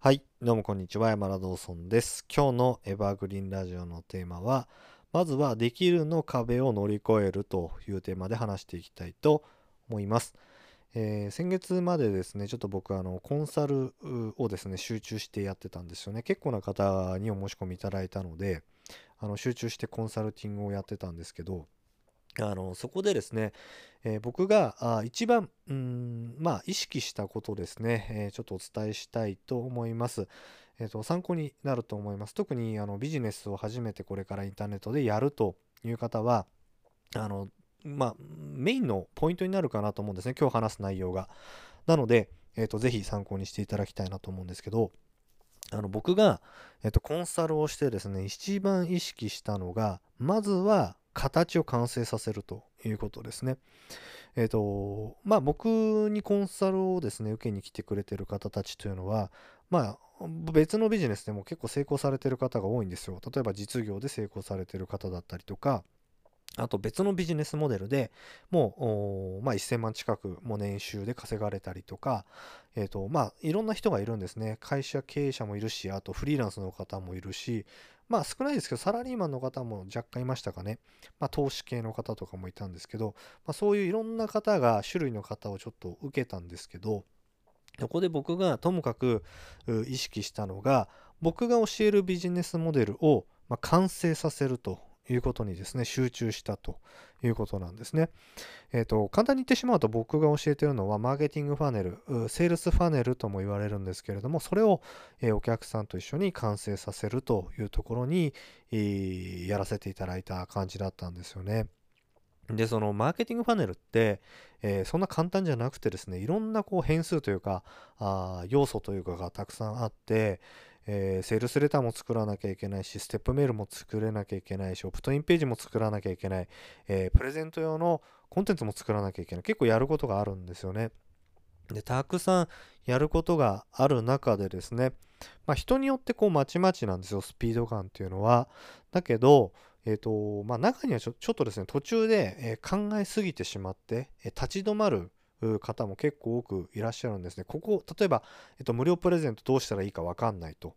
はい、どうもこんにちは、山田ドーソンです。今日のエバーグリーンラジオのテーマは、まずはできるの壁を乗り越えるというテーマで話していきたいと思います。えー先月までですね、ちょっと僕あのコンサルをですね、集中してやってたんですよね。結構な方にお申し込みいただいたので、あの集中してコンサルティングをやってたんですけど、あのそこでですね、えー僕があ一番うんまあ意識したことですね、えーちょっとお伝えしたいと思います。えーと参考になると思います。特にあのビジネスを初めてこれからインターネットでやるという方は、あのまあメインのポイントになるかなと思うんですね。今日話す内容が。なので、えーとぜひ参考にしていただきたいなと思うんですけど、あの僕が、えーとコンサルをしてですね、一番意識したのが、まずは形を完成させるということですね。えっ、と、まあ僕にコンサルをですね、受けに来てくれてる方たちというのは、まあ別のビジネスでも結構成功されてる方が多いんですよ。例えば実業で成功されてる方だったりとか、あと別のビジネスモデルでもう、まあ、1000万近くも年収で稼がれたりとか、えっ、と、まあ、いろんな人がいるんですね。会社経営者もいるし、あとフリーランスの方もいるし、まあ少ないですけど、サラリーマンの方も若干いましたかね。まあ投資系の方とかもいたんですけど、まあそういういろんな方が、種類の方をちょっと受けたんですけど、そこで僕がともかく意識したのが、僕が教えるビジネスモデルを、まあ、完成させるということにですね、集中したということなんですね。えっ、と、簡単に言ってしまうと僕が教えているのは、マーケティングファネル、セールスファネルとも言われるんですけれども、それを、えーお客さんと一緒に完成させるというところに、えーやらせていただいた感じだったんですよね。で、そのマーケティングファネルって、えーそんな簡単じゃなくてですね、いろんなこう変数というか、あ要素というかがたくさんあって、えーセールスレターも作らなきゃいけないし、ステップメールも作れなきゃいけないし、オプトインページも作らなきゃいけない、えープレゼント用のコンテンツも作らなきゃいけない。結構やることがあるんですよね。で、たくさんやることがある中でですね、まあ人によってこうまちまちなんですよ、スピード感っていうのは。だけど、えっ、と、まあ中にはちょっとですね、途中で、えー考えすぎてしまって、え立ち止まる方も結構多くいらっしゃるんですね。ここ、例えば、えっと、無料プレゼントどうしたらいいかわかんないと。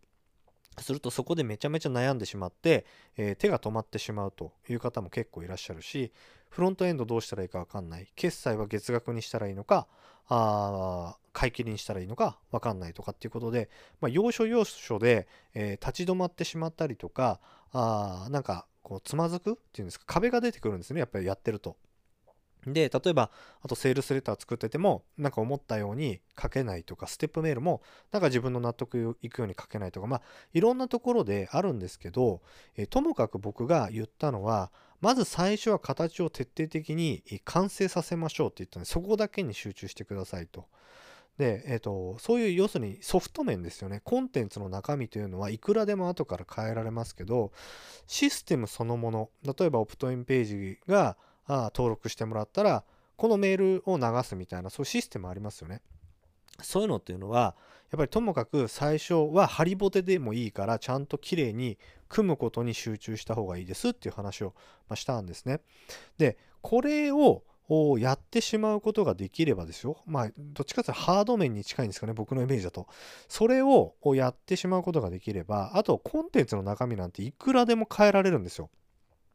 するとそこでめちゃめちゃ悩んでしまって、えー手が止まってしまうという方も結構いらっしゃるし、フロントエンドどうしたらいいかわかんない。決済は月額にしたらいいのか、あ買い切りにしたらいいのかわかんないとかっていうことで、まあ、要所要所で、えー立ち止まってしまったりとか、あなんかこうつまずくっていうんですか、壁が出てくるんですね、やっぱりやってると。で、例えば、あとセールスレター作ってても、なんか思ったように書けないとか、ステップメールも、なんか自分の納得いくように書けないとか、まあ、いろんなところであるんですけど、えともかく僕が言ったのは、まず最初は形を徹底的に完成させましょうって言ったので、そこだけに集中してくださいと。で、えっ、と、そういう要するにソフト面ですよね。コンテンツの中身というのはいくらでも後から変えられますけど、システムそのもの、例えばオプトインページがあ登録してもらったら、このメールを流すみたいな、そういうシステムありますよね。そういうのっていうのは、やっぱりともかく最初はハリボテでもいいから、ちゃんときれいに組むことに集中した方がいいですっていう話をしたんですね。で、これをやってしまうことができればですよ。まあ、どっちかというとハード面に近いんですかね、僕のイメージだと。それをやってしまうことができれば、あとコンテンツの中身なんていくらでも変えられるんですよ。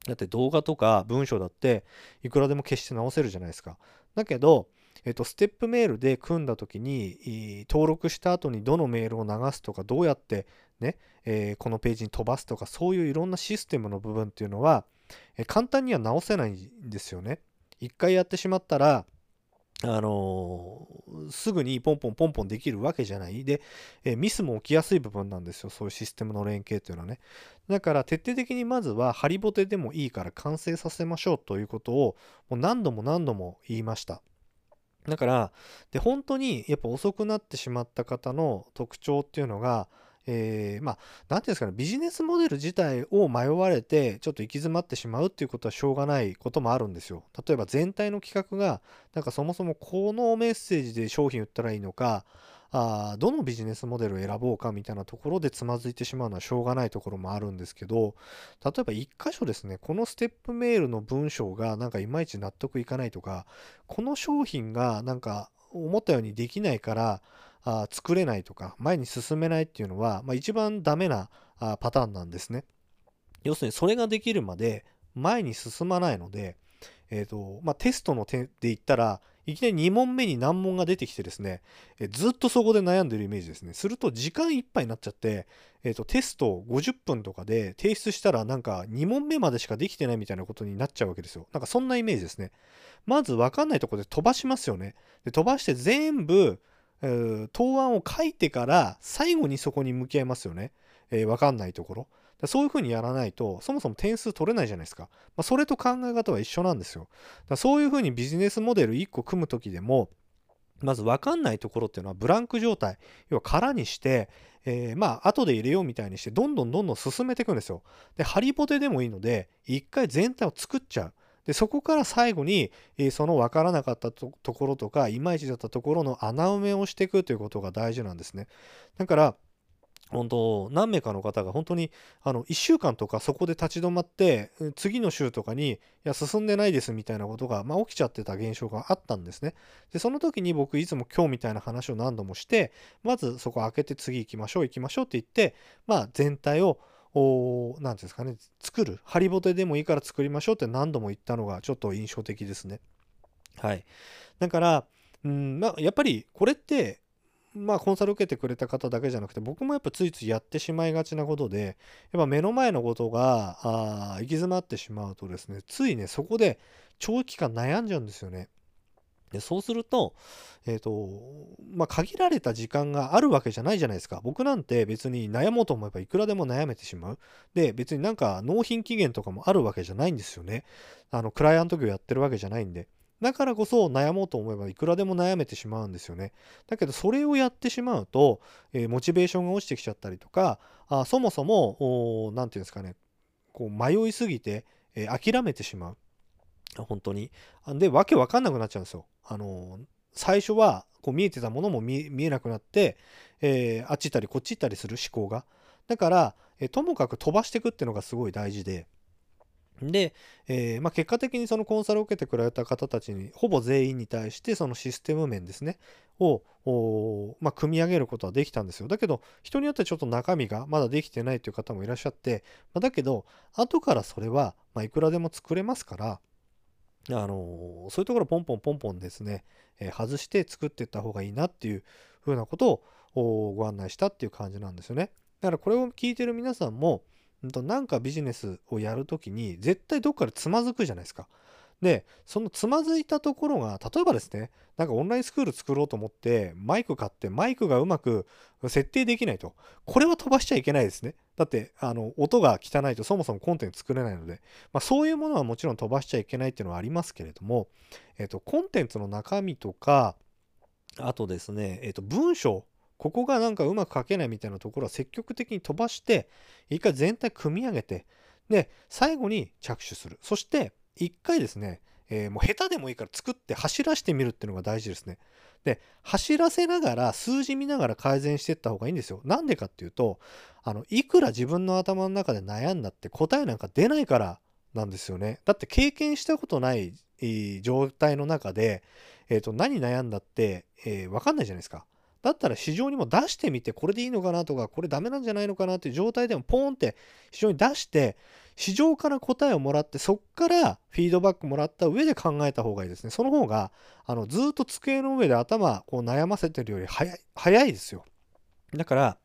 だって動画とか文章だっていくらでも消して直せるじゃないですか。だけど、えっと、ステップメールで組んだ時に登録した後にどのメールを流すとかどうやってね、えーこのページに飛ばすとかそういういろんなシステムの部分っていうのは、え簡単には直せないんですよね。一回やってしまったらあのーすぐにポンポンポンポンできるわけじゃない。で、えーミスも起きやすい部分なんですよ。そういうシステムの連携っていうのはね。だから徹底的にまずはハリボテでもいいから完成させましょうということをもう何度も何度も言いました。だから、で、本当にやっぱ遅くなってしまった方の特徴っていうのが、えーまあ、なんていうんですかね、ビジネスモデル自体を迷われて、ちょっと行き詰まってしまうっていうことはしょうがないこともあるんですよ。例えば全体の企画が、なんかそもそもこのメッセージで商品売ったらいいのか、あどのビジネスモデルを選ぼうかみたいなところでつまずいてしまうのはしょうがないところもあるんですけど、例えば一箇所ですね、このステップメールの文章がなんかいまいち納得いかないとか、この商品がなんか思ったようにできないから、あ作れないとか前に進めないっていうのは、まあ、一番ダメなあパターンなんですね。要するにそれができるまで前に進まないので、えーとまあ、テストの点で言ったらいきなり2問目に難問が出てきてですね、えずっとそこで悩んでるイメージですね。すると時間いっぱいになっちゃって、えーと、テスト50分とかで提出したらなんか2問目までしかできてないみたいなことになっちゃうわけですよ。なんかそんなイメージですね。まず分かんないとこで飛ばしますよね。で飛ばして全部、答案を書いてから最後にそこに向き合いますよね。えー、分かんないところ。そういうふうにやらないと、そもそも点数取れないじゃないですか。まあ、それと考え方は一緒なんですよ。そういうふうにビジネスモデル1個組む時でも、まず分かんないところっていうのはブランク状態、要は空にして、えー、まあ後で入れようみたいにしてどんどんどんどん進めていくんですよ。で、ハリボテでもいいので、一回全体を作っちゃう。で、そこから最後に、え、その分からなかったところとか、いまいちだったところの穴埋めをしていくということが大事なんですね。だから、本当何名かの方が本当にあの1週間とかそこで立ち止まって次の週とかにいや進んでないですみたいなことが、まあ、起きちゃってた現象があったんですね。でその時に僕いつも今日みたいな話を何度もしてまずそこ開けて次行きましょう行きましょうって言ってまあ全体を何て言うんですかね作るハリボテでもいいから作りましょうって何度も言ったのがちょっと印象的ですね。はい。だからうんまあ、やっぱりこれってまあコンサル受けてくれた方だけじゃなくて僕もやっぱついついやってしまいがちなことでやっぱ目の前のことがあ行き詰まってしまうとですねついねそこで長期間悩んじゃうんですよね。でそうすると、えっ、ー、と、まあ、限られた時間があるわけじゃないじゃないですか。僕なんて別に悩もうと思えばいくらでも悩めてしまう。で、別になんか納品期限とかもあるわけじゃないんですよね。あの、クライアント業やってるわけじゃないんで。だからこそ悩もうと思えばいくらでも悩めてしまうんですよね。だけどそれをやってしまうと、えー、モチベーションが落ちてきちゃったりとか、あそもそも、何て言うんですかね、こう迷いすぎて、えー、諦めてしまう。本当に。で、わけわかんなくなっちゃうんですよ。あの、最初はこう見えてたものも見えなくなって、えあっち行ったりこっち行ったりする思考が。だから、えともかく飛ばしていくっていうのがすごい大事で、で、えー、まあ、結果的にそのコンサルを受けてくれた方たちにほぼ全員に対してそのシステム面ですねを、まあ、組み上げることはできたんですよだけど人によってちょっと中身がまだできてないという方もいらっしゃって、まあ、だけど後からそれは、まいくらでも作れますからあのそういうところポンポンポンポンですね、え、外して作っていった方がいいなっていうふうなことをご案内したっていう感じなんですよねだからこれを聞いてる皆さんもなんかビジネスをやるときに絶対どっかでつまずくじゃないですか。で、そのつまずいたところが、例えばですね、なんかオンラインスクール作ろうと思ってマイク買ってマイクがうまく設定できないと。これは飛ばしちゃいけないですね。だって、あの、音が汚いとそもそもコンテンツ作れないので、まあそういうものはもちろん飛ばしちゃいけないっていうのはありますけれども、えっ、と、コンテンツの中身とか、あとですね、えっ、と、文章ここがなんかうまく書けないみたいなところは積極的に飛ばして、一回全体組み上げて、で、最後に着手する。そして、一回ですね、えー、もう下手でもいいから作って走らせてみるっていうのが大事ですね。で、走らせながら、数字見ながら改善していった方がいいんですよ。なんでかっていうと、あの、いくら自分の頭の中で悩んだって答えなんか出ないからなんですよね。だって経験したことない状態の中で、えっ、ー、と、何悩んだって、えー、わかんないじゃないですか。だったら市場にも出してみて、これでいいのかなとか、これダメなんじゃないのかなっていう状態でもポーンって市場に出して、市場から答えをもらって、そっからフィードバックもらった上で考えた方がいいですね。その方が、あの、ずっと机の上で頭こう悩ませてるより早い、早いですよ。だから、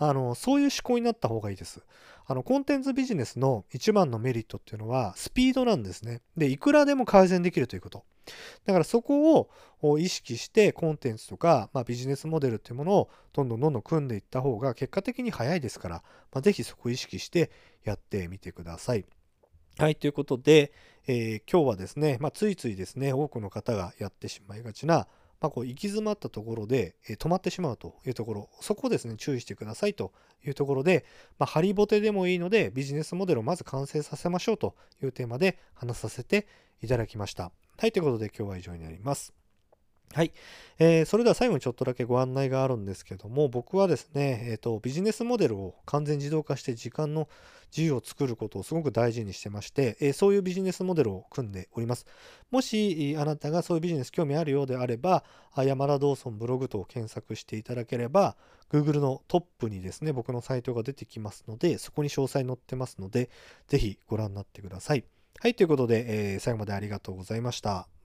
あの、そういう思考になった方がいいです。あの、コンテンツビジネスの一番のメリットっていうのは、スピードなんですね。で、いくらでも改善できるということ。だからそこを意識してコンテンツとか、まあ、ビジネスモデルっていうものをどんどんどんどん組んでいった方が結果的に早いですから、まあ、ぜひそこを意識してやってみてください。はい、ということで、えー、今日はですね、まあ、ついついですね、多くの方がやってしまいがちな、まあ、こう行き詰まったところで、え、止まってしまうというところ、そこをですね、注意してくださいというところで、まあ、ハリボテでもいいので、ビジネスモデルをまず完成させましょうというテーマで話させていただきました。はい、ということで今日は以上になります。はい、えーそれでは最後にちょっとだけご案内があるんですけども僕はですね、えーとビジネスモデルを完全自動化して時間の自由を作ることをすごく大事にしてまして、えーそういうビジネスモデルを組んでおります。もしあなたがそういうビジネス興味あるようであれば山田ドーソンブログと検索していただければ Google のトップにですね僕のサイトが出てきますのでそこに詳細載ってますのでぜひご覧になってください。はいということで、えー最後までありがとうございました。